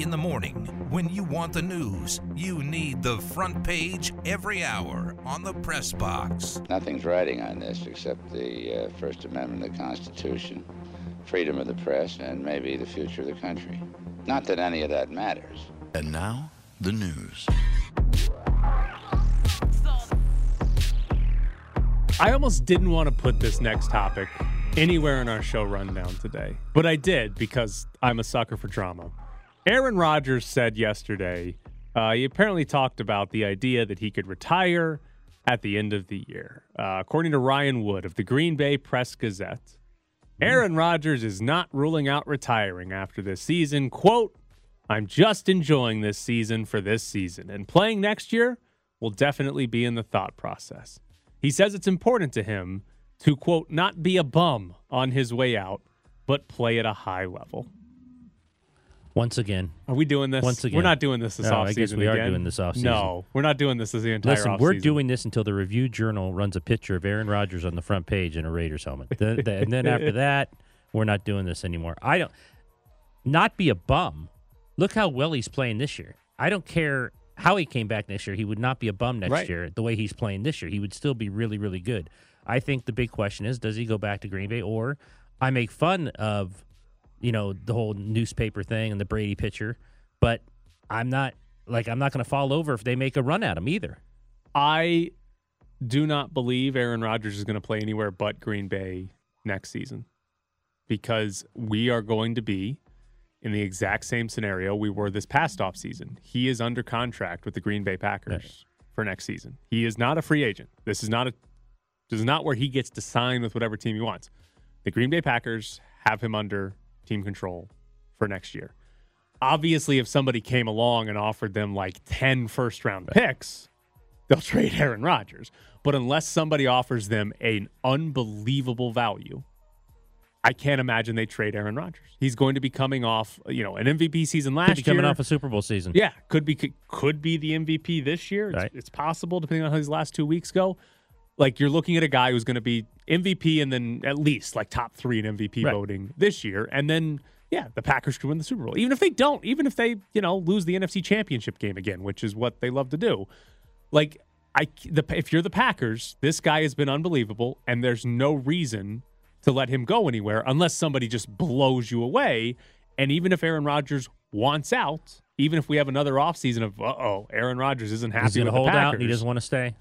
in the morning. When you want the news, you need the front page every hour on the press box. Nothing's riding on this except the uh, First Amendment of the Constitution, freedom of the press, and maybe the future of the country. Not that any of that matters. And now, the news. I almost didn't want to put this next topic anywhere in our show rundown today, but I did because I'm a sucker for drama. Aaron Rodgers said yesterday uh, he apparently talked about the idea that he could retire at the end of the year. Uh, according to Ryan Wood of the Green Bay Press Gazette, Aaron Rodgers is not ruling out retiring after this season. Quote, I'm just enjoying this season for this season, and playing next year will definitely be in the thought process. He says it's important to him to, quote, not be a bum on his way out, but play at a high level. Once again, Are we doing this? Once again. We're not doing this this No, offseason I guess we are doing this offseason. No, we're not doing this as the entire listen, we're doing this until the Review Journal runs a picture of Aaron Rodgers on the front page in a Raiders helmet. Then- then- and then after that, we're not doing this anymore. I don't not be a bum. Look how well he's playing this year. I don't care how he came back next year. He would not be a bum next Right. year the way he's playing this year. He would still be really, really good. I think the big question is, does he go back to Green Bay or I make fun of, you know, the whole newspaper thing and the Brady picture, but I'm not like I'm not going to fall over if they make a run at him either. I do not believe Aaron Rodgers is going to play anywhere but Green Bay next season because we are going to be in the exact same scenario we were this past offseason. He is under contract with the Green Bay Packers for next season. He is not a free agent. This is not a this is not where he gets to sign with whatever team he wants. The Green Bay Packers have him under team control for next year. Obviously, if somebody came along and offered them like 10 first round picks, they'll trade Aaron Rodgers. But unless somebody offers them an unbelievable value, I can't imagine they trade Aaron Rodgers. He's going to be coming off, you know, an MVP season last be coming year. off a Super Bowl season. Yeah, could be could, could be the MVP this year. It's, Right. it's possible depending on how these last two weeks go. Like you're looking at a guy who's going to be MVP and then at least like top three in MVP Right. voting this year, and then yeah, the Packers could win the Super Bowl. Even if they don't, even if they you know lose the NFC Championship game again, which is what they love to do. Like I, the if you're the Packers, this guy has been unbelievable, and there's no reason to let him go anywhere unless somebody just blows you away. And even if Aaron Rodgers wants out, even if we have another offseason of, uh oh, Aaron Rodgers isn't happy He's with to hold the out Packers. and he doesn't want to stay.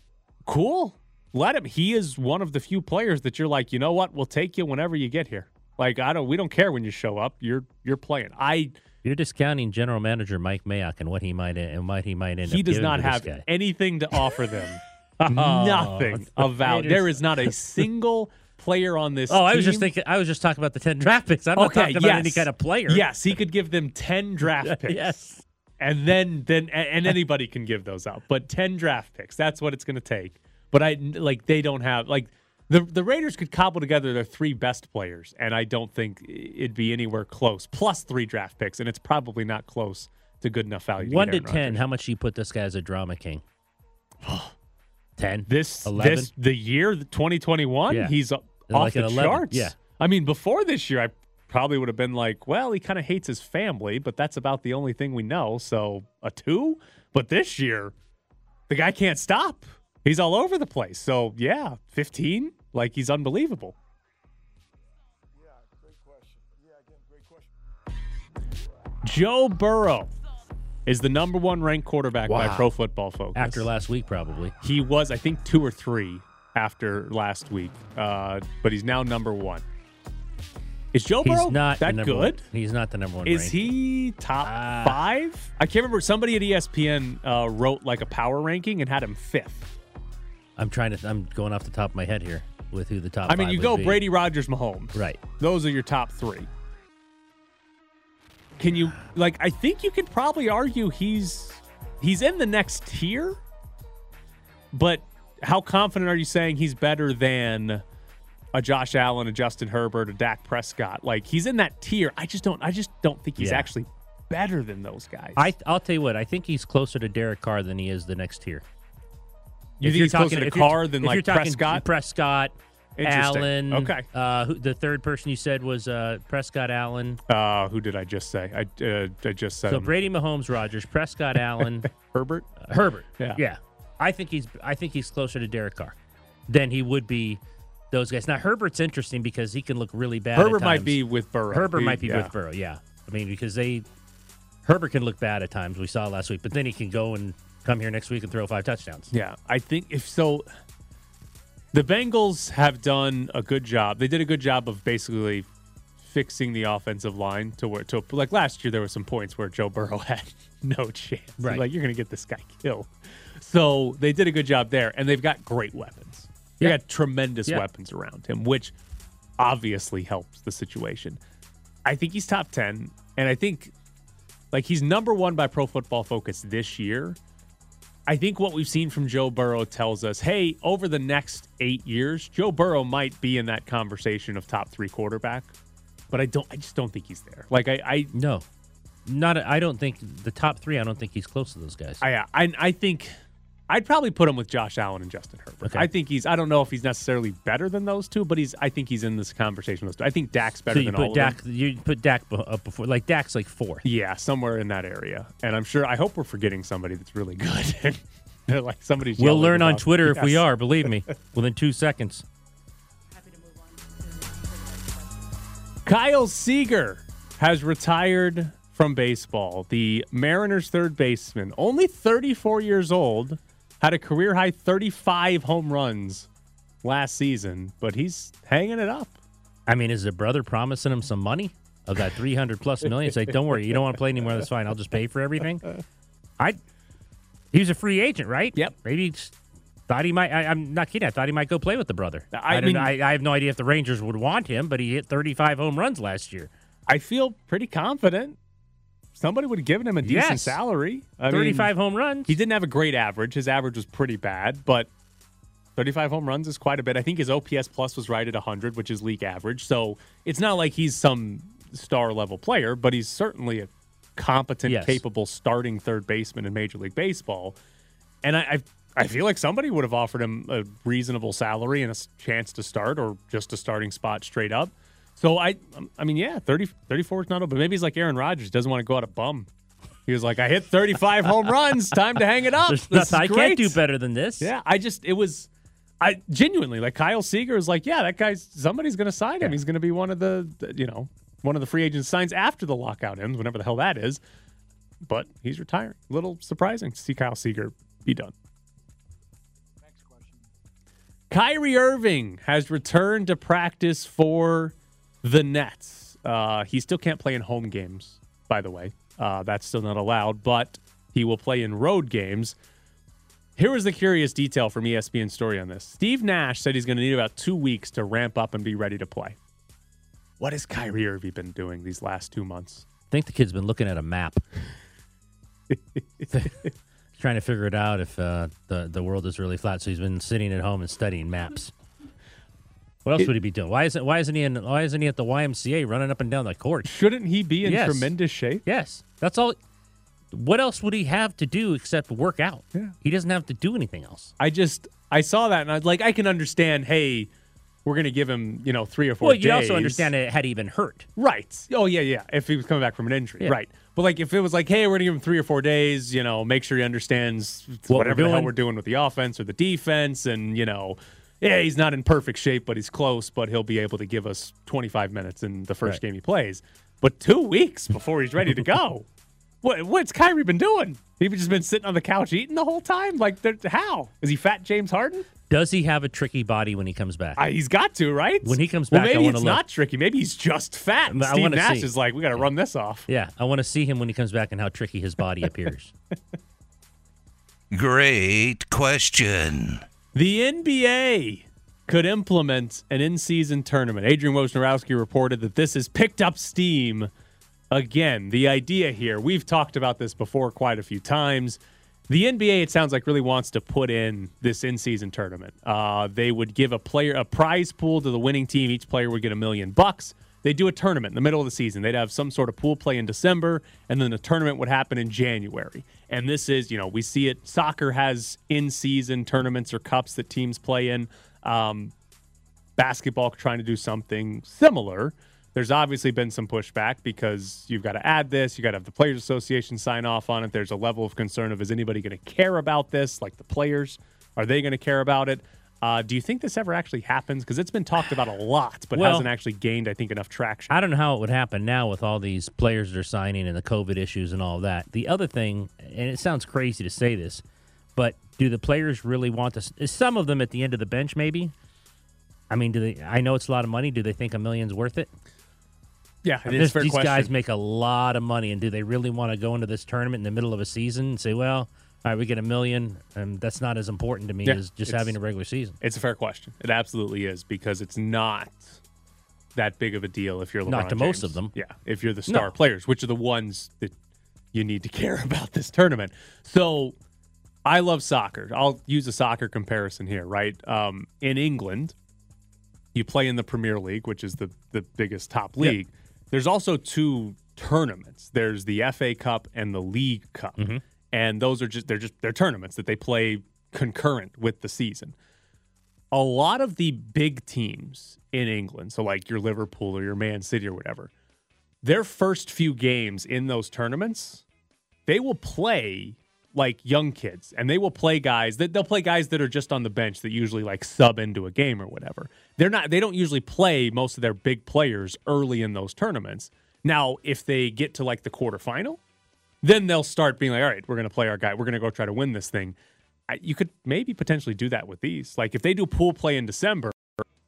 cool. Let him. He is one of the few players that you're like, you know what? We'll take you whenever you get here. Like I don't. We don't care when you show up. You're you're playing. I. You're discounting general manager Mike Mayock and what he might and what he might end up. He does not have anything to offer them. Oh, Nothing the of value. There is not a single player on this. Oh, I was just thinking. I was just talking about the ten draft picks. I'm not Okay, talking about yes. any kind of player. Yes, he could give them ten draft picks. yes. and then then and anybody can give those out but 10 draft picks that's what it's going to take but i like they don't have like the the raiders could cobble together their three best players and i don't think it'd be anywhere close plus three draft picks and it's probably not close to good enough value One to ten. How much do you put this guy as a drama king? ten. this 11? this the year 2021 he's off Like the charts yeah. i mean before this year i probably would have been like well he kind of hates his family but that's about the only thing we know so a two but this year the guy can't stop he's all over the place so yeah 15 like he's unbelievable Yeah, great question. Yeah, again, great question. joe burrow is the number one ranked quarterback by pro football focus After last week, probably. he was, I think, two or three after last week, uh, but he's now number one. Is Joe He's Burrow not that good? One. He's not the number one. Is ranked. he top Ah. five? I can't remember. Somebody at ESPN uh, wrote like a power ranking and had him fifth. I'm trying to. I'm going off the top of my head here with who the top. I mean, you go be. Brady, Rodgers, Mahomes. Right. Those are your top three. Can you like? I think you could probably argue he's he's in the next tier, but how confident are you saying he's better than a Josh Allen, a Justin Herbert, a Dak Prescott? Like he's in that tier. I just don't. I just don't think he's Yeah. actually better than those guys. I. I'll tell you what. I think he's closer to Derek Carr than he is the next tier. You If think you're he's talking- to Carr than like Prescott? Prescott, Allen. Okay. Uh, who, the third person you said was uh, Prescott Allen. Uh, who did I just say? I uh, I just said So him. Brady Mahomes, Rodgers, Prescott Allen, Herbert. Herbert. Yeah. yeah. I think he's I think he's closer to Derek Carr than he would be those guys. Now Herbert's interesting because he can look really bad. at Herbert might be with Burrow. Herbert He- might be yeah. with Burrow. Yeah, I mean because they Herbert can look bad at times. We saw last week, but then he can go and come here next week and throw five touchdowns. Yeah, I think if so, the Bengals have done a good job. They did a good job of basically fixing the offensive line to where to like last year there were some points where Joe Burrow had no chance. Right. Like you're going to get this guy killed. So they did a good job there, and they've got great weapons. They Yeah. got tremendous Yeah. weapons around him, which obviously helps the situation. I think he's top ten, and I think like he's number one by Pro Football Focus this year. I think what we've seen from Joe Burrow tells us, hey, over the next eight years, Joe Burrow might be in that conversation of top three quarterback. But I don't. I just don't think he's there. Like I, I, No, not. I don't think the top three. I don't think he's close to those guys. I, I, I think I'd probably put him with Josh Allen and Justin Herbert. Okay. I think he's. I don't know if he's necessarily better than those two, but he's. I think he's in this conversation with those two. I think Dak's better so you than all put of them. Dak. You put Dak up before. Like Dak's like four. Yeah, somewhere in that area. And I'm sure. I hope we're forgetting somebody that's really good. like somebody's. We'll learn on about- Twitter if we are. Believe me, within two seconds. Kyle Seager has retired from baseball. The Mariners' third baseman, only 34 years old, had a career high 35 home runs last season, but he's hanging it up. I mean, is the brother promising him some money of that three hundred plus million? It's like, don't worry, you don't want to play anymore. That's fine. I'll just pay for everything. I. He was a free agent, right? Yep. Maybe thought he might. I, I'm not kidding. I thought he might go play with the brother. I I, mean- I, I have no idea if the Rangers would want him, but he hit 35 home runs last year. I feel pretty confident somebody would have given him a decent Yes. salary. I mean, 35 home runs. He didn't have a great average. His average was pretty bad, but 35 home runs is quite a bit. I think his OPS plus was right at 100, which is league average. So it's not like he's some star level player, but he's certainly a competent, Yes. capable starting third baseman in Major League Baseball. And I, I, I feel like somebody would have offered him a reasonable salary and a chance to start, or just a starting spot straight up. So I, I mean, yeah, 30, 34 is not, but maybe he's like Aaron Rodgers, doesn't want to go out a bum. He was like, I hit 35 home runs. Time to hang it up. This nothing, I is can't do better than this. Yeah, I just it was I genuinely like Kyle Seager is like, yeah, that guy's somebody's going to sign him. Yeah. He's going to be one of the, the, you know, one of the free agents signs after the lockout ends, whenever the hell that is. But he's retiring. A little surprising to see Kyle Seager be done. Kyrie Irving has returned to practice for the Nets. Uh, he still can't play in home games, by the way. Uh, that's still not allowed, but he will play in road games. Here was the curious detail from ESPN story on this. Steve Nash said he's going to need about two weeks to ramp up and be ready to play. What has Kyrie Irving been doing these last two months? I think the kid's been looking at a map. trying to figure it out if uh, the the world is really flat. So he's been sitting at home and studying maps. What else It- would he be doing? Why isn't Why isn't he in Why isn't he at the YMCA running up and down the court? Shouldn't he be in Yes. tremendous shape? Yes, that's all. What else would he have to do except work out? Yeah. He doesn't have to do anything else. I just I saw that and I was like, I can understand. Hey, we're going to give him you know three or four. Well, you also understand it had he been hurt. Right. Oh yeah, yeah. If he was coming back from an injury, Yeah. right. But like if it was like, hey, we're gonna give him three or four days, you know, make sure he understands What we're whatever the hell we're doing with the offense or the defense, and you know, yeah, he's not in perfect shape, but he's close, but he'll be able to give us 25 minutes in the first Right. game he plays. But two weeks before he's ready to go, what what's Kyrie been doing? He's just been sitting on the couch eating the whole time. Like, how is he fat James Harden? Does he have a tricky body when he comes back? I, he's got to, right? When he comes back, I maybe wanna it's look. not tricky. Maybe he's just fat. And I Steve Nash see. is like, we got to run this off. yeah, I want to see him when he comes back and how tricky his body appears. Great question. The NBA could implement an in-season tournament. Adrian Wojnarowski reported that this has picked up steam again. The idea here, we've talked about this before quite a few times. The NBA, it sounds like, really wants to put in this in-season tournament. Uh, they would give a player a prize pool to the winning team. Each player would get a million bucks. They do a tournament in the middle of the season. They'd have some sort of pool play in December, and then the tournament would happen in January. And this is, you know, we see it. Soccer has in-season tournaments or cups that teams play in. Um, basketball trying to do something similar. There's obviously been some pushback because you've got to add this, you got to have the Players Association sign off on it. There's a level of concern of is anybody going to care about this? Like the players, are they going to care about it? Uh, do you think this ever actually happens? Because it's been talked about a lot, but Well- hasn't actually gained, I think, enough traction. I don't know how it would happen now with all these players that are signing and the COVID issues and all that. The other thing, and it sounds crazy to say this, but do the players really want? Is some of them at the end of the bench, maybe? I mean, do they? I know it's a lot of money. Do they think a million's worth it? yeah, it is This- these question. guys make a lot of money, and do they really want to go into this tournament in the middle of a season and say, "Well, all right, we get a million, and that's not as important to me Yeah, as just having a regular season"? It's a fair question. It absolutely is because it's not that big of a deal if you're LeBron Not to most of them. Yeah, if you're the star No. players, which are the ones that you need to care about this tournament. So I love soccer. I'll use a soccer comparison here, right? Um, in England, you play in the Premier League, which is the the biggest top league. There's also two tournaments. There's the FA Cup and the League Cup. Mm-hmm. And those are just they're just they're tournaments that they play concurrent with the season. A lot of the big teams in England, so like your Liverpool or your Man City or whatever, their first few games in those tournaments, they will play like young kids and they will play guys that they'll play guys that are just on the bench that usually like sub into a game or whatever. They're not they don't usually play most of their big players early in those tournaments. Now, if they get to like the quarterfinal, then they'll start being like, all right, we're going to play our guy. We're going to go try to win this thing. I, you could maybe potentially do that with these. Like if they do pool play in December,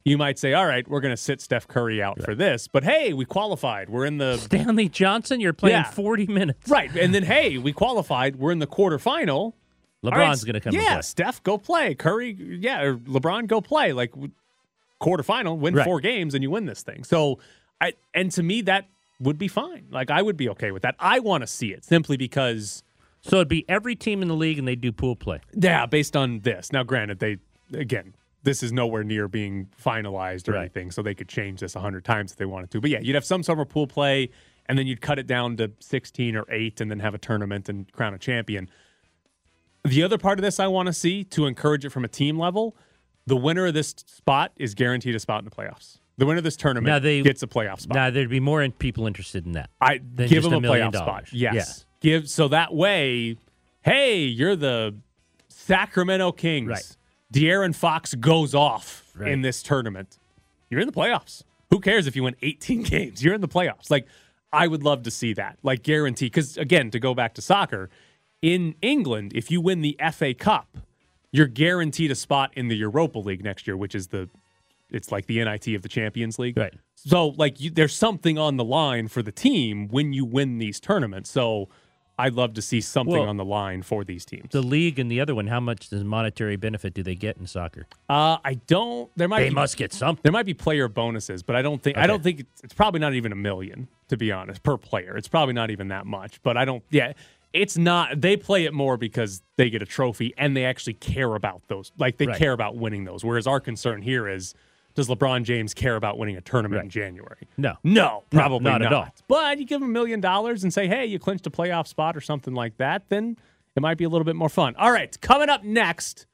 you might say, all right, we're going to sit Steph Curry out for this. But hey, we qualified. We're in the Stanley Johnson, you're playing Yeah. 40 minutes. right, and then hey, we qualified. We're in the quarterfinal. LeBron's right, going to come Yeah, and play. Steph, go play. Curry, yeah, or LeBron, go play. Like quarterfinal, win Right. four games, and you win this thing. So, I and to me that would be fine. Like I would be okay with that. I want to see it simply because. So it'd be every team in the league, and they do pool play. Yeah, based on this. Now, granted, they again, this is nowhere near being finalized or Right. anything, so they could change this a hundred times if they wanted to. But yeah, you'd have some summer pool play, and then you'd cut it down to sixteen or eight, and then have a tournament and crown a champion. The other part of this I want to see to encourage it from a team level, the winner of this spot is guaranteed a spot in the playoffs. The winner of this tournament Now they- gets a playoff spot. Now there'd be more in- people interested in that. I than give just them a playoff spot. dollars. Yes. Give so that way, hey, you're the Sacramento Kings. Right. De'Aaron Fox goes off Right. in this tournament. You're in the playoffs. Who cares if you win 18 games? You're in the playoffs. Like I would love to see that. Like guarantee cuz again, to go back to soccer, in England, if you win the FA Cup, you're guaranteed a spot in the Europa League next year, which is the it's like the NIT of the Champions League. Right. So like you, there's something on the line for the team when you win these tournaments. So I'd love to see something Well, on the line for these teams. The league and the other one, how much does monetary benefit do they get in soccer? Uh, I don't. There might They be, must get something. There might be player bonuses, but I don't think. I don't think it's, it's probably not even a million to be honest per player. It's probably not even that much. But I don't. Yeah, it's not. They play it more because they get a trophy and they actually care about those. Like they Right. care about winning those. Whereas our concern here is, does LeBron James care about winning a tournament in January? No. No, probably not at all. But you give him a million dollars and say, hey, you clinched a playoff spot or something like that, then it might be a little bit more fun. All right, coming up next,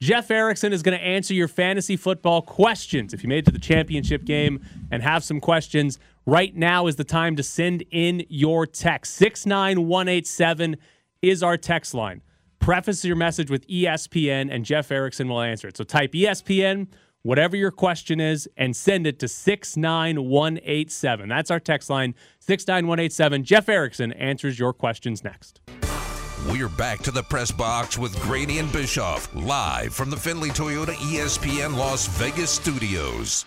Jeff Erickson is going to answer your fantasy football questions. If you made it to the championship game and have some questions, right now is the time to send in your text. 69187 is our text line. Preface your message with ESPN, and Jeff Erickson will answer it. So type ESPN, whatever your question is, and send it to 69187. That's our text line, 69187. Jeff Erickson answers your questions next. We're back to the press box with Graney and Bischoff, live from the Findlay Toyota ESPN Las Vegas studios.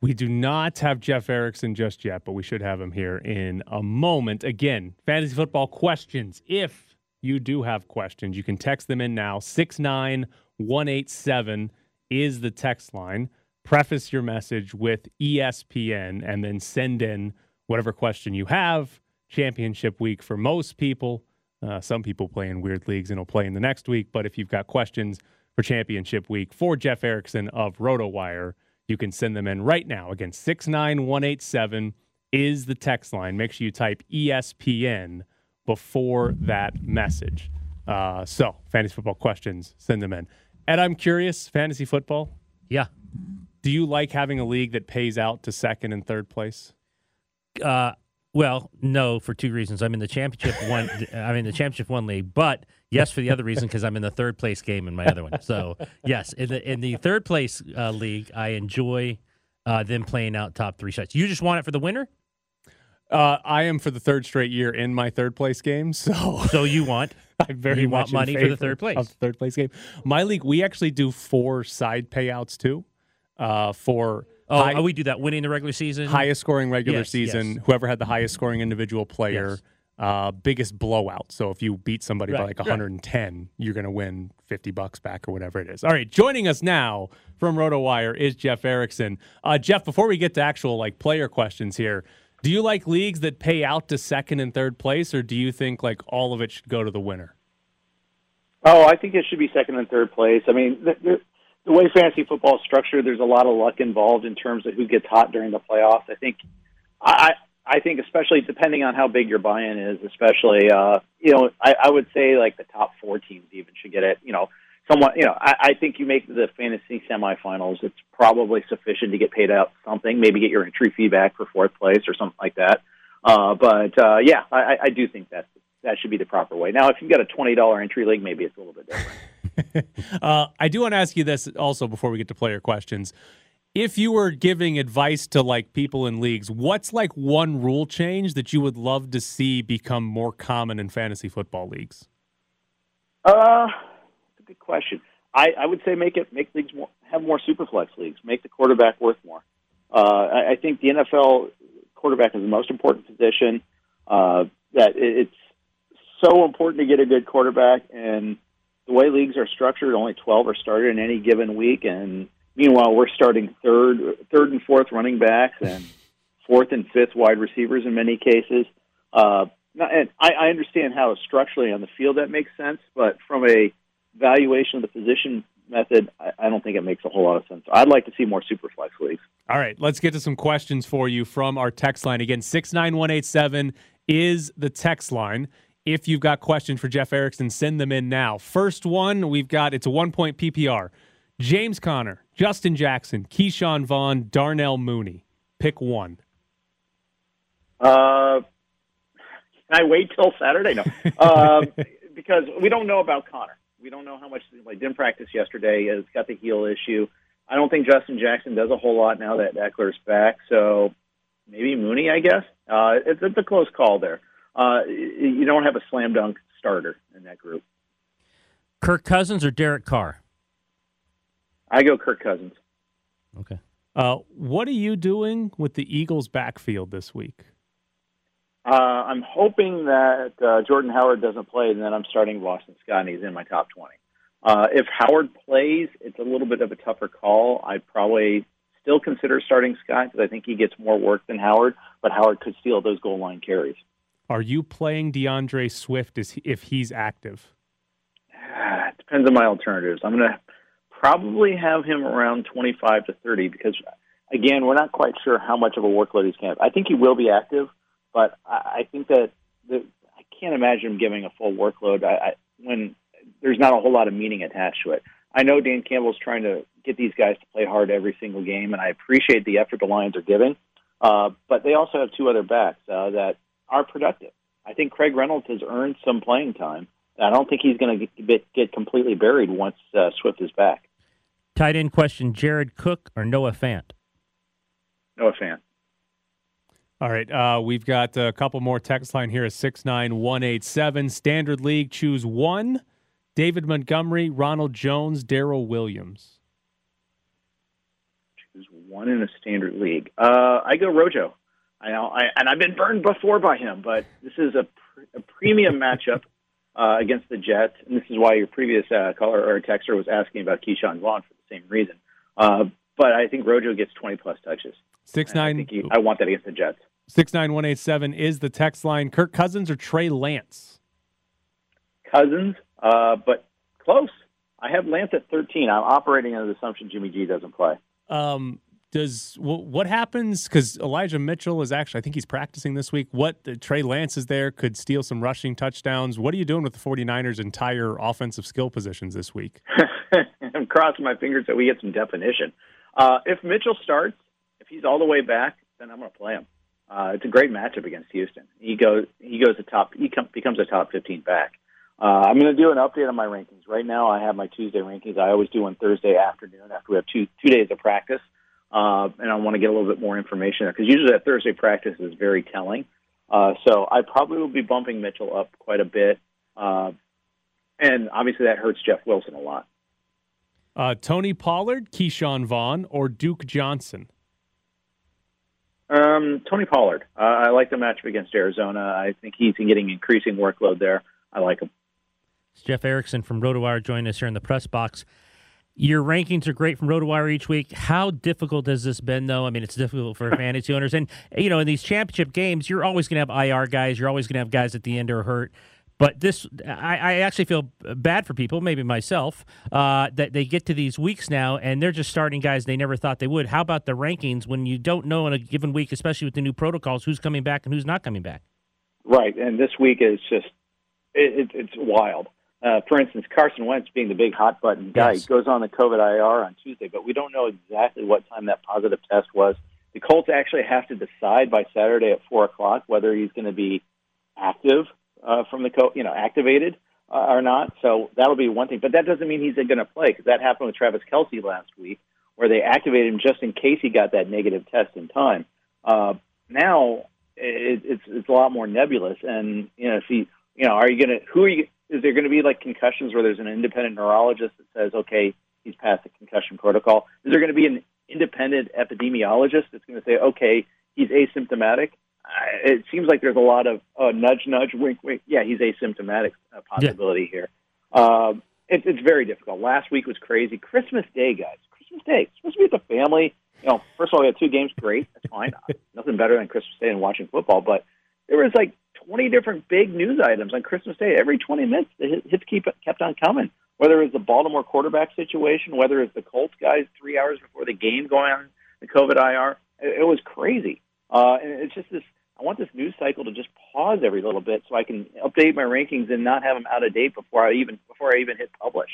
We do not have Jeff Erickson just yet, but we should have him here in a moment. Again, fantasy football questions. If you do have questions, you can text them in now. 69187 is the text line. Preface your message with ESPN and then send in whatever question you have. Championship week for most people. Uh, some people play in weird leagues and will play in the next week. But if you've got questions for championship week for Jeff Erickson of RotoWire, you can send them in right now. Again, 69187 is the text line. Make sure you type ESPN before that message. Uh, so, fantasy football questions, send them in. And I'm curious, fantasy football, Yeah. Do you like having a league that pays out to second and third place? Uh, well, no, for two reasons. I'm in the championship one. I'm in the championship one league, but yes, for the other reason because I'm in the third place game in my other one. So yes, in the in the third place uh, league, I enjoy uh, them playing out top three shots. You just want it for the winner, Uh, I am for the third straight year in my third place game, so so you want I'm very You much want money for the third place. Of the third place game. My league, we actually do four side payouts too. Uh, for oh, high- oh, we do that winning the regular season. highest scoring regular Yes, season, yes. whoever had the highest scoring individual player, Yes. uh, biggest blowout. So if you beat somebody by Right, like right. 110, you're going to win 50 bucks back or whatever it is. All right, joining us now from RotoWire is Jeff Erickson. Uh, Jeff, before we get to actual like player questions here, do you like leagues that pay out to second and third place, or do you think like all of it should go to the winner? Oh, I think it should be second and third place. I mean, the, the, the way fantasy football is structured, there's a lot of luck involved in terms of who gets hot during the playoffs. I think, I, I think especially depending on how big your buy-in is, especially, uh, you know, I, I would say like the top four teams even should get it. You know, somewhat. You know, I, I think you make the fantasy semifinals. It's probably sufficient to get paid out something. Maybe get your entry fee back for fourth place or something like that. Uh, but uh, yeah, I, I- do think that that should be the proper way. Now, if you've got a twenty dollar entry league, maybe it's a little bit different. Uh, I do want to ask you this also before we get to player questions. If you were giving advice to like people in leagues, what's like one rule change that you would love to see become more common in fantasy football leagues? Uh, good question. I, I would say make it make leagues more, have more super flex leagues. Make the quarterback worth more. Uh, I, I think the NFL quarterback is the most important position. Uh, that it, it's so important to get a good quarterback, and the way leagues are structured, only twelve are started in any given week, and meanwhile we're starting third, third and fourth running backs, and fourth and fifth wide receivers in many cases. Uh, and I, I understand how structurally on the field that makes sense, but from a valuation of the position method, I, I don't think it makes a whole lot of sense. I'd like to see more super flex leagues. All right, let's get to some questions for you from our text line. Again, 69187 is the text line. If you've got questions for Jeff Erickson, send them in now. First one, we've got it's a one point PPR. James Conner, Justin Jackson, Ke'Shawn Vaughn, Darnell Mooney. Pick one. Uh, can I wait till Saturday? No, um, because we don't know about Conner. We don't know how much. Like, didn't practice yesterday. It's got the heel issue. I don't think Justin Jackson does a whole lot now that Ekeler's back. So maybe Mooney, I guess. Uh, it's, it's a close call there. Uh, you don't have a slam dunk starter in that group. Kirk Cousins or Derek Carr? I go Kirk Cousins. Okay. Uh, what are you doing with the Eagles' backfield this week? Uh, I'm hoping that uh, Jordan Howard doesn't play, and then I'm starting Boston Scott, and he's in my top 20. Uh, if Howard plays, it's a little bit of a tougher call. I'd probably still consider starting Scott because I think he gets more work than Howard, but Howard could steal those goal line carries. Are you playing D'Andre Swift as he, if he's active? It depends on my alternatives. I'm going to probably have him around 25 to 30 because, again, we're not quite sure how much of a workload he's going to have. I think he will be active, but I, I think that the, I can't imagine him giving a full workload I, I, when there's not a whole lot of meaning attached to it. I know Dan Campbell's trying to get these guys to play hard every single game, and I appreciate the effort the Lions are giving. Uh, but they also have two other backs uh, that are productive. I think Craig Reynolds has earned some playing time. I don't think he's going to get, get completely buried once uh, Swift is back. Tight end question: Jared Cook or Noah Fant? Noah Fant. All right, uh, we've got a couple more text line here at 69187. Standard League, choose one. David Montgomery, Ronald Jones, Darrell Williams. Choose one in a standard league. Uh, I go Rojo. I know, I, and I've been burned before by him, but this is a, pr- a premium matchup uh, against the Jets, and this is why your previous uh, caller or texter was asking about Ke'Shawn Vaughn for the same reason. Uh, but I think Rojo gets 20 plus touches. Six I, nine think he, I want that against the Jets. Six nine one eight seven is the text line. Kirk Cousins or Trey Lance? Cousins, uh, but close. I have Lance at 13. I'm operating under the assumption Jimmy G doesn't play. Um, does what happens? Because Elijah Mitchell is actually, I think he's practicing this week. What uh, Trey Lance is there, could steal some rushing touchdowns. What are you doing with the 49ers' entire offensive skill positions this week? I'm crossing my fingers that we get some definition. Uh, if Mitchell starts, if he's all the way back, then I'm going to play him. Uh, it's a great matchup against Houston. He goes he goes a top he com- becomes a top 15 back. Uh, I'm going to do an update on my rankings. Right now, I have my Tuesday rankings. I always do on Thursday afternoon after we have two two days of practice, uh, and I want to get a little bit more information because usually that Thursday practice is very telling. Uh, so I probably will be bumping Mitchell up quite a bit, uh, and obviously that hurts Jeff Wilson a lot. Uh, Tony Pollard, Ke'Shawn Vaughn, or Duke Johnson? Um, Tony Pollard. Uh, I like the matchup against Arizona. I think he's getting increasing workload there. I like him. It's Jeff Erickson from RotoWire joining us here in the press box. Your rankings are great from RotoWire each week. How difficult has this been, though? I mean, it's difficult for fantasy owners. And, you know, in these championship games, you're always going to have IR guys. You're always going to have guys at the end who are hurt. But this, I, I actually feel bad for people, maybe myself, uh, that they get to these weeks now and they're just starting guys they never thought they would. How about the rankings when you don't know in a given week, especially with the new protocols, who's coming back and who's not coming back? Right, and this week is just it, it, it's wild. Uh, for instance, Carson Wentz being the big hot button guy Yes. goes on the COVID IR on Tuesday, but we don't know exactly what time that positive test was. The Colts actually have to decide by Saturday at four o'clock whether he's going to be active uh, from the co- you know activated uh, or not. So that'll be one thing, but that doesn't mean he's going to play because that happened with Travis Kelce last week, where they activated him just in case he got that negative test in time. Uh, now it, it's it's a lot more nebulous, and you know he you know are you going to who are you is there going to be like concussions where there's an independent neurologist that says okay he's passed the concussion protocol? Is there going to be an independent epidemiologist that's going to say okay he's asymptomatic? It seems like there's a lot of uh, nudge, nudge, wink, wink. Yeah, he's asymptomatic uh, possibility here. Um, it, it's very difficult. Last week was crazy. Christmas Day, guys. Christmas Day. It's Supposed to be with the family. You know, first of all, we had two games. Great. That's fine. Nothing better than Christmas Day and watching football. But there was like 20 different big news items on Christmas Day. Every 20 minutes, the hits keep, kept on coming. Whether it was the Baltimore quarterback situation, whether it's the Colts guys three hours before the game going on the COVID IR, it, it was crazy. Uh, and it's just this. I want this news cycle to just pause every little bit so I can update my rankings and not have them out of date before I even before I even hit publish.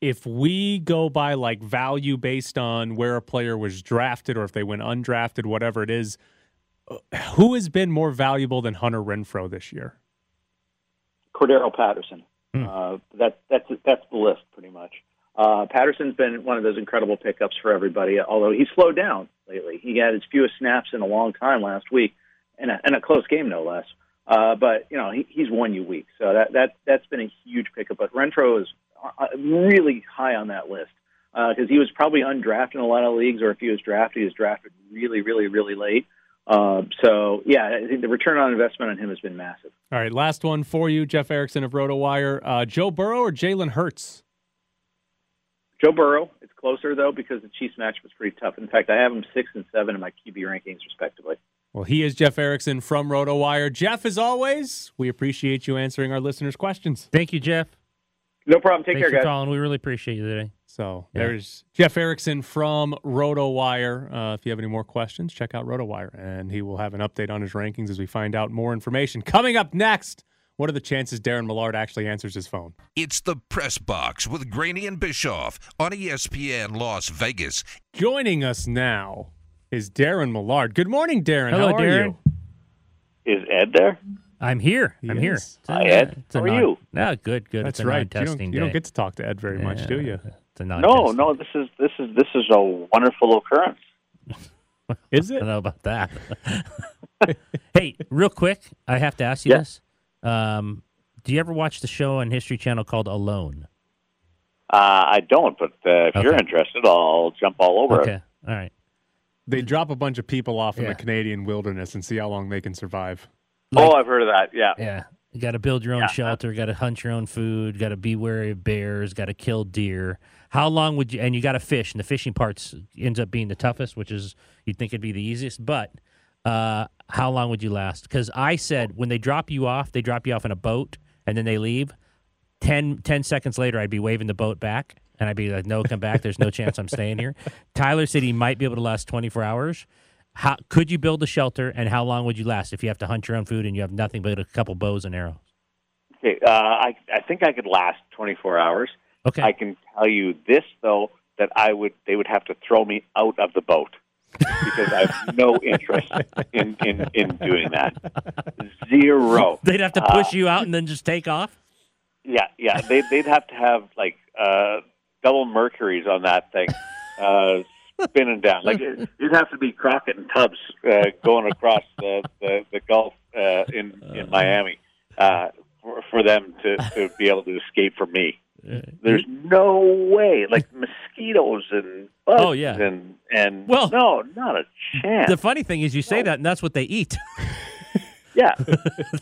If we go by like value based on where a player was drafted or if they went undrafted, whatever it is, uh, who has been more valuable than Hunter Renfrow this year? Cordarrelle Patterson. Hmm. Uh, that, that's that's the list pretty much. Uh, Patterson's been one of those incredible pickups for everybody. Although he's slowed down lately, he had his fewest snaps in a long time last week, and a, and a close game no less. Uh, but you know he, he's won you weeks, so that that that's been a huge pickup. But Renfrow is uh, really high on that list because he was probably undrafted in a lot of leagues, or if he was drafted, he was drafted really, really, really late. Uh, so yeah, I think the return on investment on him has been massive. All right, last one for you, Jeff Erickson of RotoWire. Uh, Joe Burrow or Jalen Hurts? Joe Burrow. It's closer though because the Chiefs match was pretty tough. In fact, I have him six and seven in my QB rankings respectively. Well, he is Jeff Erickson from RotoWire. Jeff, as always, we appreciate you answering our listeners' questions. Thank you, Jeff. No problem. Take Thanks care, for guys. calling. We really appreciate you today. So Yeah. there's Jeff Erickson from RotoWire. Uh, if you have any more questions, check out RotoWire, and he will have an update on his rankings as we find out more information. Coming up next, what are the chances Darren Millard actually answers his phone? It's the Press Box with Graney and Bischoff on ESPN Las Vegas. Joining us now is Darren Millard. Good morning, Darren. Hello, How are Darren. you? Is Ed there? I'm here. He I'm here. is. It's a- Hi, Ed. it's a How are non- you? No, good, good. That's it's a right. You don't, non-testing you don't get to talk to Ed very much, do you? It's a No, non-testing. no. This is this is this is a wonderful occurrence. Is it? I don't know about that. hey, real quick, I have to ask you Yeah. this. Um, do you ever watch the show on History Channel called Alone? Uh, I don't, but uh, if you're interested, I'll jump all over Okay, it. all right. They drop a bunch of people off in Yeah. the Canadian wilderness and see how long they can survive. oh, I've heard of that. Yeah. Yeah. You got to build your own Yeah. shelter. Got to hunt your own food. Got to be wary of bears. Got to kill deer. How long would you? And you got to fish. And the fishing parts ends up being the toughest, which is you'd think it'd be the easiest. But uh, how long would you last? Because I said when they drop you off, they drop you off in a boat and then they leave. 10, 10 seconds later, I'd be waving the boat back. And I'd be like, no, come back. There's no chance I'm staying here. Tyler said he might be able to last 24 hours. How could you build a shelter, and how long would you last if you have to hunt your own food and you have nothing but a couple bows and arrows? Okay. Uh, I I think I could last 24 hours. Okay. I can tell you this though: that I would they would have to throw me out of the boat because I have no interest in, in, in doing that. Zero. They'd have to Uh, push you out and then just take off. Yeah, yeah. They, they'd have to have like uh, double Mercuries on that thing, uh, spinning down. Like it, it'd have to be Crockett and Tubbs uh, going across the, the, the Gulf uh, in in Miami uh, for, for them to, to be able to escape from me. There's no way. Like mosquitoes and bugs Oh, yeah. and and Well- no, not a chance. The funny thing is, you say that, and that's what they eat. yeah,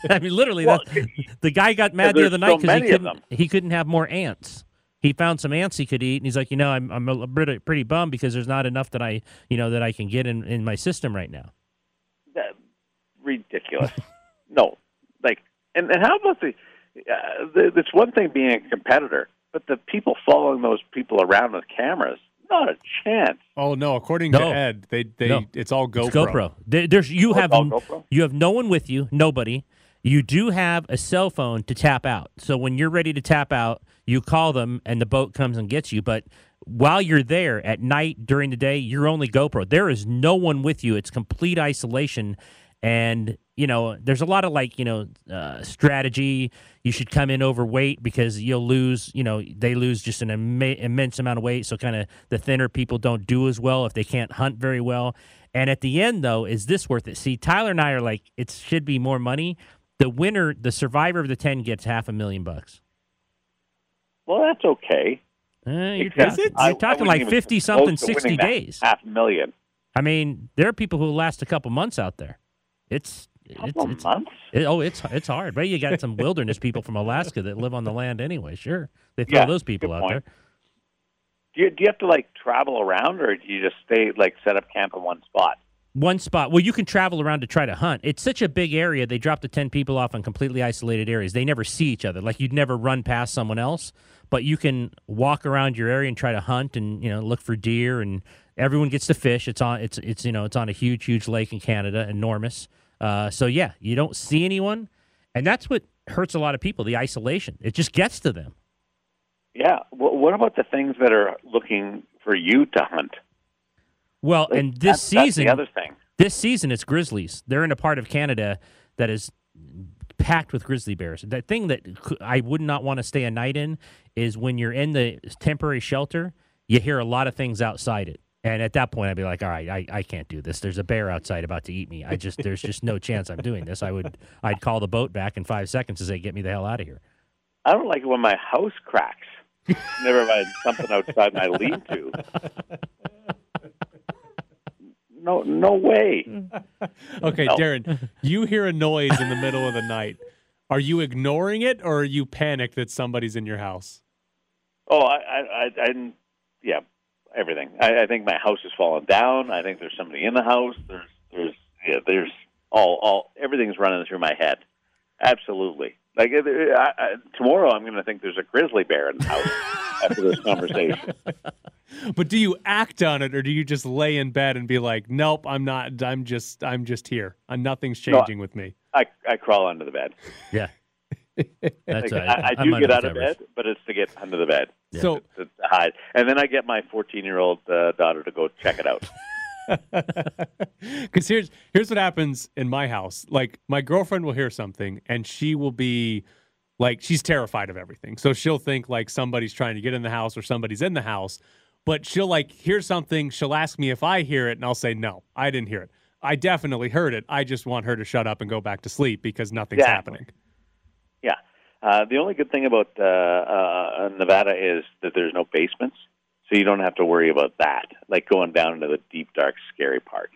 I mean, literally, Well, that, the guy got mad the there's other night so because he couldn't he couldn't have more ants. He found some ants he could eat, and he's like, you know, I'm I'm a pretty pretty bummed because there's not enough that I you know that I can get in in my system right now. that, ridiculous. no, like, and, and how about the, uh, the? It's one thing being a competitor, but the people following those people around with cameras, not a chance. Oh no! According No. to Ed, they they No. it's all GoPro. It's GoPro. There- There's you Oh, have all GoPro? you have no one with you, nobody. You do have a cell phone to tap out. So when you're ready to tap out, you call them and the boat comes and gets you. But while you're there at night during the day, you're only GoPro. There is no one with you. It's complete isolation. And you know, there's a lot of like you know uh, strategy. You should come in overweight because you'll lose. You know, they lose just an imma- immense amount of weight. So kind of the thinner people don't do as well if they can't hunt very well. And at the end, though, is this worth it? See, Tyler and I are like, it should be more money. The winner, the survivor of the ten, gets half a million bucks. Well, that's okay. Uh, you're Except talking, I- you're I talking wouldn't like fifty something, sixty days. half a million, I mean, there are people who last a couple months out there. It's it's, couple it's months. it- oh, it's it's hard. But you got some wilderness people from Alaska that live on the land anyway. Sure, they throw Yeah, those people out point. there. Do you, do you have to like travel around, or do you just stay like set up camp in one spot? One spot. Well, you can travel around to try to hunt. It's such a big area. They drop the 10 people off in completely isolated areas. They never see each other. Like you'd never run past someone else, but you can walk around your area and try to hunt and, you know, look for deer and everyone gets to fish. It's on it's it's you know, it's on a huge huge lake in Canada, enormous. Uh, so yeah, you don't see anyone, and that's what hurts a lot of people, the isolation. It just gets to them. Yeah. Wh- what about the things that are looking for you to hunt? Well, Like, and this that's- that's season the other thing. This season, it's grizzlies. They're in a part of Canada that is packed with grizzly bears. The thing that I would not want to stay a night in is when you're in the temporary shelter, you hear a lot of things outside it. And at that point, I'd be like, all right, I, I can't do this. There's a bear outside about to eat me. I just, there's just no chance I'm doing this. I would, I'd call the boat back in five seconds to say, get me the hell out of here. I don't like it when my house cracks. Never mind something outside my lean-to. No, no way. Okay, No. Darren, you hear a noise in the middle of the night. Are you ignoring it, or are you panicked that somebody's in your house? Oh, I, I, I, I yeah, everything. I, I think my house has fallen down. I think there's somebody in the house. There's, there's, yeah, there's all, all, everything's running through my head. Absolutely. Like I, I, tomorrow, I'm going to think there's a grizzly bear in the house after this conversation. But do you act on it, or do you just lay in bed and be like, "Nope, I'm not. I'm just. I'm just here. Uh, nothing's No, changing with me." I, I crawl under the bed. Yeah. That's Like, right. I, I I'm do get out of covers. bed, but it's to get under the bed. So, to, to hide. And then I get my 14 year old uh, daughter to go check it out. because here's here's what happens in my house. Like my girlfriend will hear something, and she will be like, she's terrified of everything. So she'll think like somebody's trying to get in the house or somebody's in the house. But she'll like hear something. She'll ask me if I hear it, and I'll say no, I didn't hear it. I definitely heard it. I just want her to shut up and go back to sleep because nothing's Exactly. happening. Yeah. Uh, the only good thing about uh, uh, Nevada is that there's no basements, so you don't have to worry about that, like going down into the deep, dark, scary part.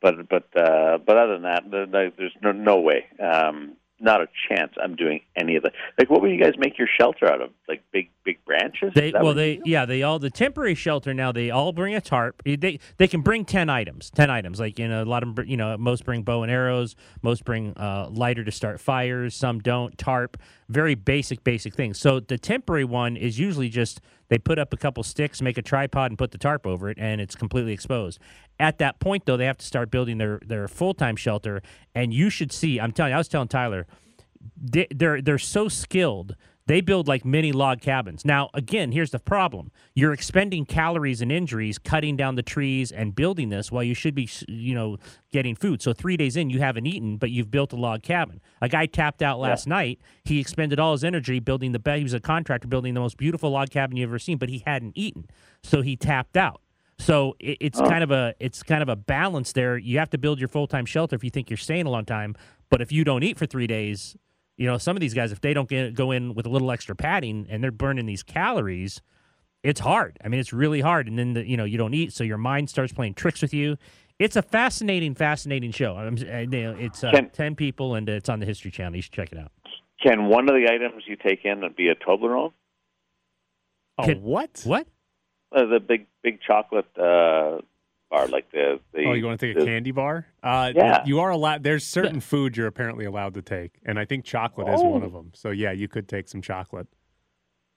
But but uh, but other than that, the, the, there's no, no way, um, not a chance. I'm doing any of the like. What would you guys make your shelter out of? Like big big branches? They well they do? yeah they all the temporary shelter now they all bring a tarp they they can bring 10 items 10 items like you know a lot of you know most bring bow and arrows most bring uh, lighter to start fires some don't tarp very basic basic things so the temporary one is usually just they put up a couple sticks make a tripod and put the tarp over it and it's completely exposed. At that point though they have to start building their their full-time shelter and you should see I'm telling you I was telling Tyler they- they're they're so skilled They build like mini log cabins. Now, again, here's the problem: you're expending calories and injuries cutting down the trees and building this, while you should be, you know, getting food. So three days in, you haven't eaten, but you've built a log cabin. A guy tapped out last night. He expended all his energy building the best. He was a contractor building the most beautiful log cabin you've ever seen, but he hadn't eaten, so he tapped out. So it, it's oh. kind of a it's kind of a balance there. You have to build your full time shelter if you think you're staying a long time. But if you don't eat for three days, you know some of these guys if they don't get, go in with a little extra padding and they're burning these calories, it's hard. I mean, it's really hard. And then the, you know you don't eat, so your mind starts playing tricks with you. It's a fascinating, fascinating show. I'm, I, you know, it's uh, Can- ten people and it's on the History Channel. You should check it out. Can one of the items you take in be a Toblerone? Oh, Can- what? What? Uh, the big big chocolate uh, bar, like the, the Oh, you want to take a candy bar? Uh, Yeah. You are allowed. There's certain foods you're apparently allowed to take, and I think chocolate is one of them. So yeah, you could take some chocolate.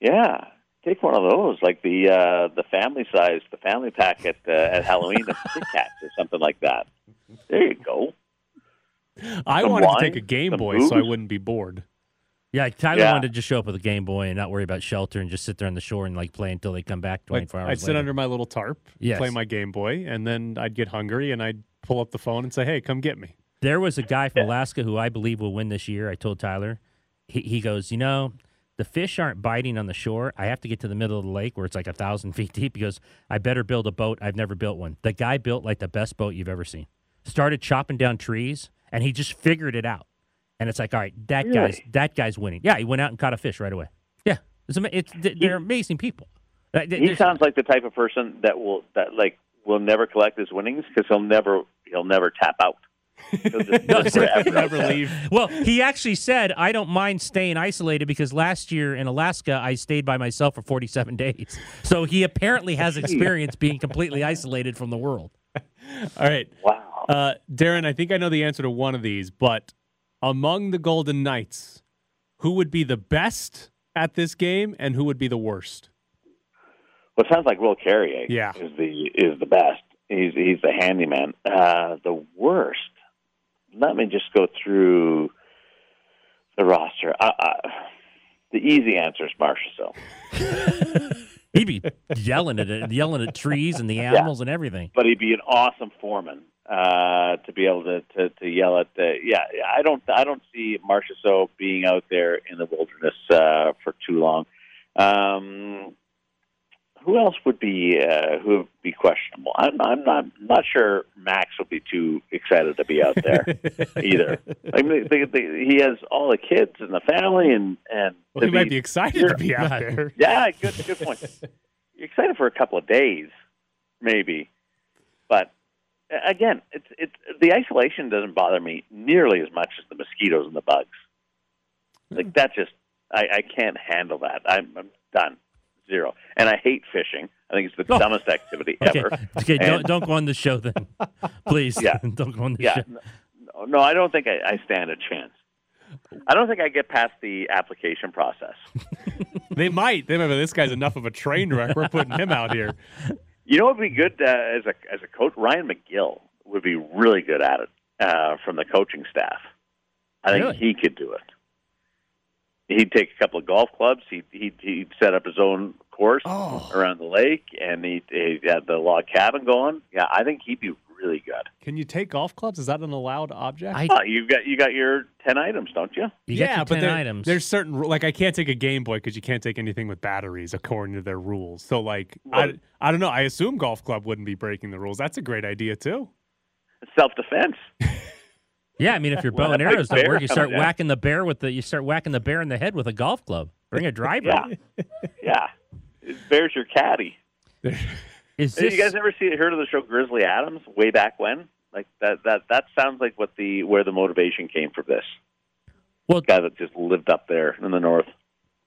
Yeah, take one of those, like the uh, the family size, the family packet uh, at Halloween the Kit Kats or something like that. There you go. I Some wanted wine, to take a Game Boy so I wouldn't be bored. Yeah, Tyler Yeah. wanted to just show up with a Game Boy and not worry about shelter and just sit there on the shore and like play until they come back Like 24 hours I'd sit later. under my little tarp, Yes. play my Game Boy, and then I'd get hungry and I'd pull up the phone and say, "Hey, come get me." There was a guy from Alaska who I believe will win this year. I told Tyler. He, he goes, you know, the fish aren't biting on the shore. I have to get to the middle of the lake where it's like a thousand feet deep. He goes, I better build a boat. I've never built one. The guy built like the best boat you've ever seen. Started chopping down trees, and he just figured it out. And it's like, all right, that guy's that guy's winning. Yeah, he went out and caught a fish right away. Yeah, it's, it's they're amazing people. Uh, He sounds like the type of person that will that like will never collect his winnings because he'll never he'll never tap out. He'll just No, live forever. Never leave. Well, he actually said, I don't mind staying isolated because last year in Alaska, I stayed by myself for 47 days. So he apparently has experience being completely isolated from the world. All right, Wow. uh, Darren. I think I know the answer to one of these, but among the Golden Knights, who would be the best at this game and who would be the worst? Well, it sounds like Will Carrier Yeah. is the is the best. He's he's the handyman. Uh, the worst. Let me just go through the roster. Uh, uh, the easy answer is Marchessault. He'd be yelling at it, yelling at trees and the animals and everything. but he'd be an awesome foreman uh, to be able to, to, to yell at the yeah. I don't I don't see Marchessault being out there in the wilderness uh, for too long. Um, who else would be uh, who would be questionable? I'm, I'm not not sure. Max would be too excited to be out there either. I mean, they, they, he has all the kids and the family, and and Well, he might be excited to be out there. yeah, good good point. You're excited for a couple of days, maybe, but again, it's it's the isolation doesn't bother me nearly as much as the mosquitoes and the bugs. Like hmm. that, just I, I can't handle that. I'm, I'm done, zero. And I hate fishing. I think it's the Oh. dumbest activity Okay, ever. okay don't, don't go on the show then. Please. Yeah. don't go on the Yeah, show. no, no, I don't think I, I stand a chance. I don't think I get past the application process. They might. They might. This guy's enough of a train wreck. We're putting him out here. You know what would be good uh, as a as a coach? Ryan McGill would be really good at it uh, from the coaching staff. I think Really? he could do it. He'd take a couple of golf clubs. He'd he'd, he'd set up his own course Oh. around the lake, and he'd, he'd had the log cabin going. Yeah, I think he'd be really good. Can you take golf clubs? Is that an allowed object? I, Oh, you got you got your ten items, don't you? you yeah, but your 10 there- items. there's certain like I can't take a Game Boy because you can't take anything with batteries according to their rules. So like I, Right. I don't know. I assume golf club wouldn't be breaking the rules. That's a great idea too. Self defense. yeah, I mean, if your bow Well, and like arrows don't work, you start coming down. whacking the bear with the you start whacking the bear in the head with a golf club. Bring a driver. Yeah, yeah. Bears your caddy. Is Hey, this you guys ever see heard of the show Grizzly Adams way back when? Like that that that sounds like what the where the motivation came for this. Well- guy that just lived up there in the north.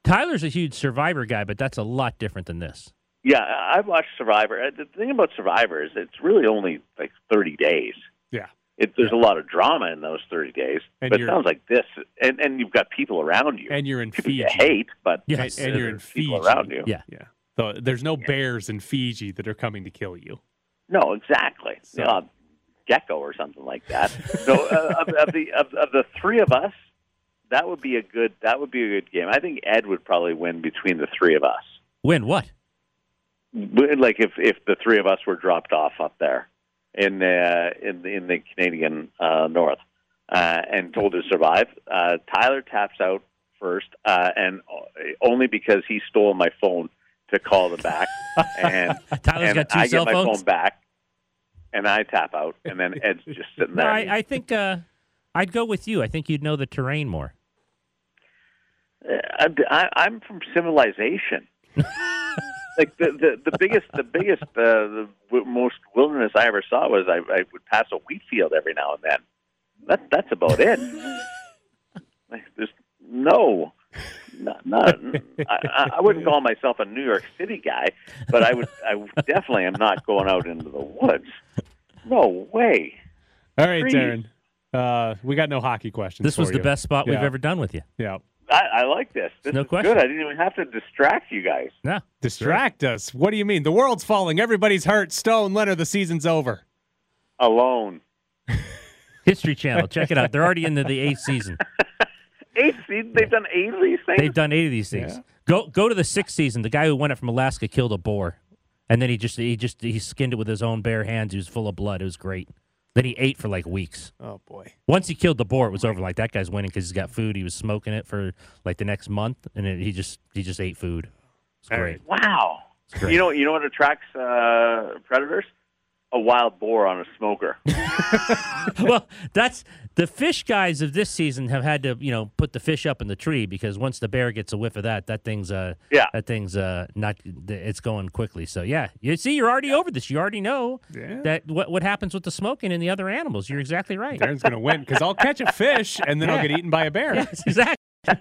Tyler's a huge Survivor guy, but that's a lot different than this. Yeah, I- I've watched Survivor. Uh, The thing about Survivor is it's really only like thirty days. Yeah. It, there's a lot of drama in those thirty days, And but it sounds like this, and and you've got people around you. And you're in people Fiji. you hate, but Yes. and, and you're in there's Fiji. people around you. Yeah. Yeah. So there's no bears in Fiji that are coming to kill you. No, exactly. So- Uh, gecko or something like that. so uh, of, of the of, of the three of us, that would be a good that would be a good game. I think Ed would probably win between the three of us. Win what? Like if if the three of us were dropped off up there in uh, in the, in the Canadian uh, North uh, and told to survive, uh, Tyler taps out first, uh, and only because he stole my phone to call the back, and Tyler's and got two I cell get my phones? phone back, and I tap out, and then Ed's just sitting No, there. I, I think uh, I'd go with you. I think you'd know the terrain more. I, I, I'm from civilization. like the, the the biggest the biggest uh, the w- most wilderness I ever saw was I, I would pass a wheat field every now and then. That that's about it. like, there's no. Not, not, I, I- I wouldn't call myself a New York City guy, but I would. I definitely am not going out into the woods. No way. All right, Trees. Darren. Uh, we got no hockey questions. This was for the you. best spot we've ever done with you. Yeah. I, I like this. This No is question. good. I didn't even have to distract you guys. No. Distract us. What do you mean? The world's falling. Everybody's hurt. Stone, Leonard, the season's over. Alone. History Channel. Check it out. They're already into the eighth season. Eight seed. They've done eight of these things. They've done eight of these things. Yeah. Go go to the sixth season. The guy who won it from Alaska killed a boar, and then he just he just he skinned it with his own bare hands. He was full of blood. It was great. Then he ate for like weeks. Oh boy. Once he killed the boar, it was over. Like that guy's winning because he's got food. He was smoking it for like the next month, and it, he just he just ate food. It's All great. Wow. It's great. You know, you know what attracts uh, predators? A wild boar on a smoker. well, that's the fish guys of this season have had to, you know, put the fish up in the tree because once the bear gets a whiff of that, that thing's uh Yeah. that thing's uh not it's going quickly. So yeah, you see, you're already over this. You already know Yeah. that what what happens with the smoking and the other animals. You're exactly right. Darren's gonna win because I'll catch a fish and then I'll get eaten by a bear. Yes, exactly.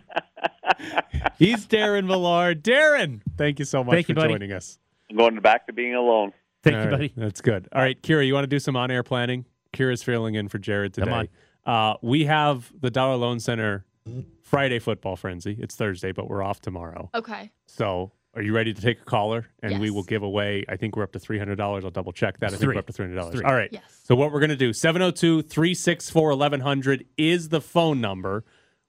He's Darren Millard. Darren, thank you so much Thank for you, buddy. joining us. I'm going back to being alone. Thank All you, right, buddy. That's good. All right, Kira, you want to do some on-air planning? Kira's filling in for Jared today. Come Uh, we have the Dollar Loan Center Friday football frenzy. It's Thursday, but we're off tomorrow. Okay. So, are you ready to take a caller? And we will give away. I think we're up to three hundred dollars. I'll double check that. I think Three. we're up to three hundred dollars. Three. All right. Yes. So what we're gonna do? 702-364-1100 is the phone number.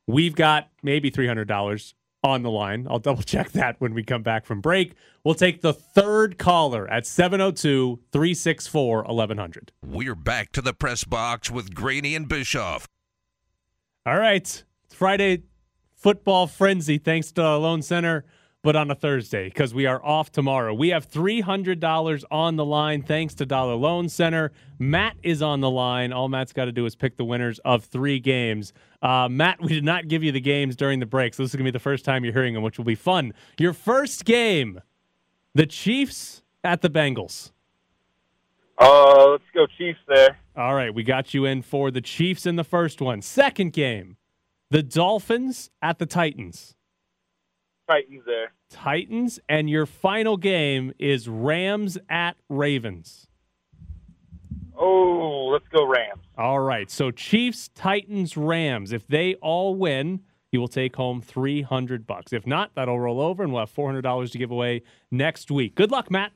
We've got maybe three hundred dollars on the line. I'll double check that when we come back from break. We'll take the third caller at 702-364-1100. We're back to the press box with Graney and Bischoff. All right. It's Friday football frenzy thanks to Loan Center, but on a Thursday because we are off tomorrow. We have $300 on the line thanks to Dollar Loan Center. Matt is on the line. All Matt's got to do is pick the winners of three games. Uh, Matt, we did not give you the games during the break, so this is going to be the first time you're hearing them, which will be fun. Your first game, the Chiefs at the Bengals. Uh, let's go Chiefs there. All right, we got you in for the Chiefs in the first one. Second game, the Dolphins at the Titans. Titans there. Titans, and your final game is Rams at Ravens. Oh, let's go Rams. All right, so Chiefs, Titans, Rams. If they all win, you will take home 300 bucks. If not, that'll roll over and we'll have $400 to give away next week. Good luck, Matt.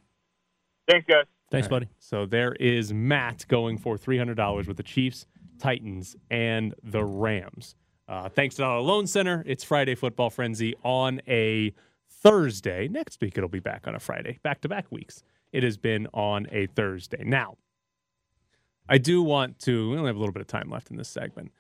Thanks, guys. Thanks, buddy. So there is Matt going for $300 with the Chiefs, Titans, and the Rams. Uh, thanks to Dollar Loan Center. It's Friday Football Frenzy on a Thursday. Next week, it'll be back on a Friday. Back to back weeks. It has been on a Thursday. Now, I do want to, we only have a little bit of time left in this segment.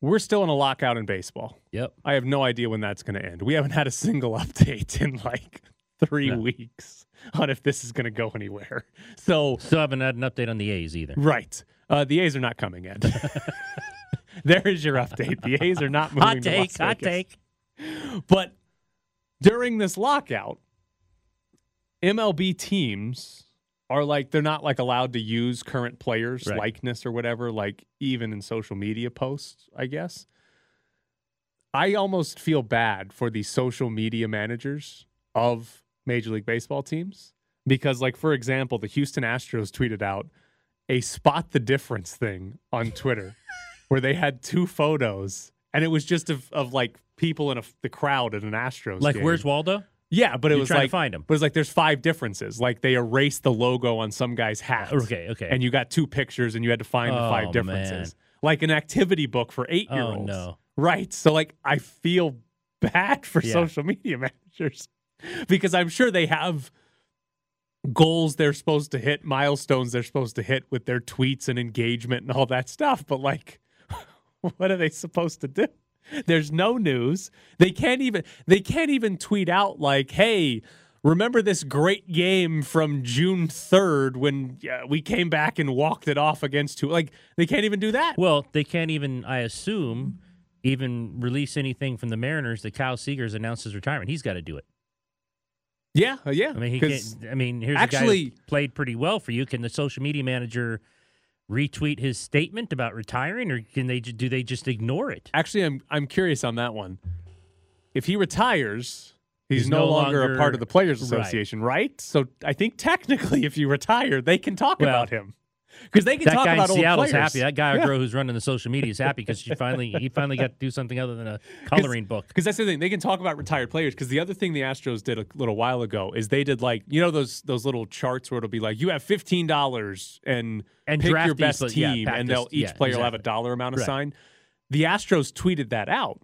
We're still in a lockout in baseball. Yep. I have no idea when that's going to end. We haven't had a single update in like three No. weeks on if this is going to go anywhere. So, Still haven't had an update on the A's either. right. Uh, the A's are not coming in. there is your update. The A's are not moving Hot to take. Las Hot Vegas. take. But during this lockout, MLB teams are like they're not like allowed to use current players' Right. likeness or whatever, like even in social media posts, I guess. I almost feel bad for the social media managers of Major League Baseball teams because, like, for example, the Houston Astros tweeted out a spot the difference thing on Twitter where they had two photos and it was just of, of like people in a, the crowd at an Astros Like, game. where's Waldo? Yeah, but it You're was like find 'em. But it's like there's five differences. Like they erased the logo on some guy's hat. Okay, okay. And you got two pictures, and you had to find the five oh, differences. Like an activity book for eight year olds. Oh, no. Right. So like I feel bad for Yeah. social media managers because I'm sure they have goals they're supposed to hit, milestones they're supposed to hit with their tweets and engagement and all that stuff, but like what are they supposed to do? There's no news. They can't even they can't even tweet out like, "Hey, remember this great game from June 3rd when uh, we came back and walked it off against two." Like they can't even do that. Well, they can't even, I assume, even release anything from the Mariners that Kyle Seager's announced his retirement. He's got to do it. Yeah, yeah. I mean, he can't. I mean, here's a guy actually- who played pretty well for you. Can the social media manager retweet his statement about retiring, or can they? Do they just ignore it? Actually, I'm I'm curious on that one. If he retires, he's, He's no, no longer, a part of the Players Right. Association, right? So I think technically, if you retire, they can talk Well, about him because they can That talk guy in about old Seattle's players. happy. That guy Yeah. or girl who's running the social media is happy because she finally he finally got to do something other than a coloring book. Because that's the thing, they can talk about retired players. Because the other thing the Astros did a little while ago is they did like you know those those little charts where it'll be like you have fifteen dollars and, And pick your best but yeah, team, and they'll each yeah, player will have a dollar amount Right. assigned. The Astros tweeted that out,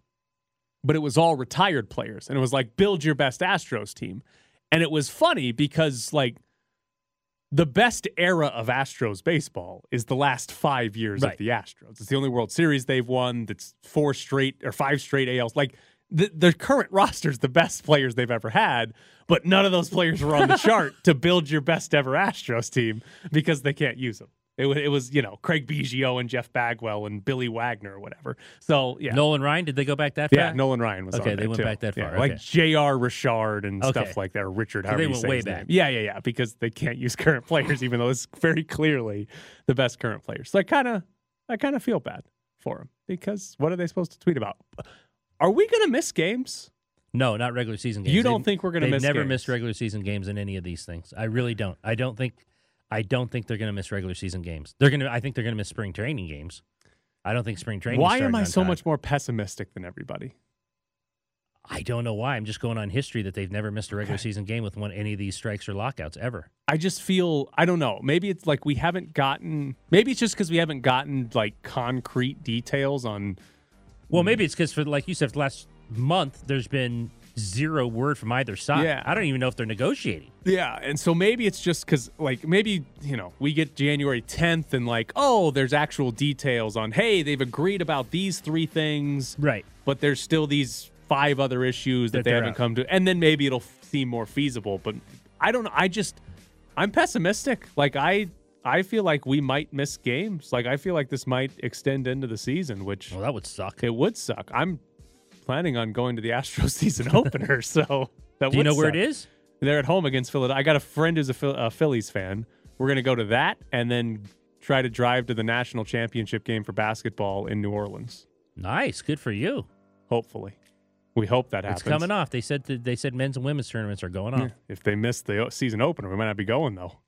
but it was all retired players, and it was like build your best Astros team, and it was funny because like. The best era of Astros baseball is the last five years Right. of the Astros. It's the only World Series they've won. That's four straight or five straight ALs. Like the, the current roster's the best players they've ever had, but none of those players were on the chart to build your best ever Astros team because they can't use them. It, it was, you know, Craig Biggio and Jeff Bagwell and Billy Wagner or whatever. So, yeah. Nolan Ryan, did they go back that yeah, far? Nolan Ryan was Okay, they went too. back that Yeah, far, like okay. J.R. Richard and Okay. stuff like that, or Richard, So however they went way back. name. Yeah, yeah, yeah, because they can't use current players, even though it's very clearly the best current players. So I kind of, I kind of feel bad for them because what are they supposed to tweet about? Are we going to miss games? No, not regular season games. You don't They- think we're gonna they've miss never games? missed regular season games in any of these things. I really don't. I don't think. I don't think they're going to miss regular season games. They're going to. I think they're going to miss spring training games. I don't think spring training. Why am I so much more pessimistic than everybody? I don't know why. I'm just going on history that they've never missed a regular season game with one any of these strikes or lockouts ever. I just feel I don't know. Maybe it's like we haven't gotten. Maybe it's just because we haven't gotten like concrete details on. Well, maybe it's because for like you said, for the last month there's been zero word from either side. Yeah. I don't even know if they're negotiating. Yeah, and so maybe it's just because like maybe you know we get January 10th and like oh there's actual details on hey they've agreed about these three things Right. but there's still these five other issues that, That they haven't out. come to and then maybe it'll seem more feasible but I don't know I just I'm pessimistic like I I feel like we might miss games like I feel like this might extend into the season which Well, that would suck. it would suck I'm planning on going to the Astros season opener so that Do you know where it is? They're at home against Philadelphia. I got a friend who's a, Phil- a Phillies fan. We're going to go to that and then try to drive to the national championship game for basketball in New Orleans. Nice. Good for you. Hopefully, we hope that happens. It's coming off. They said that they said men's and women's tournaments are going off. If they miss the season opener, we might not be going though.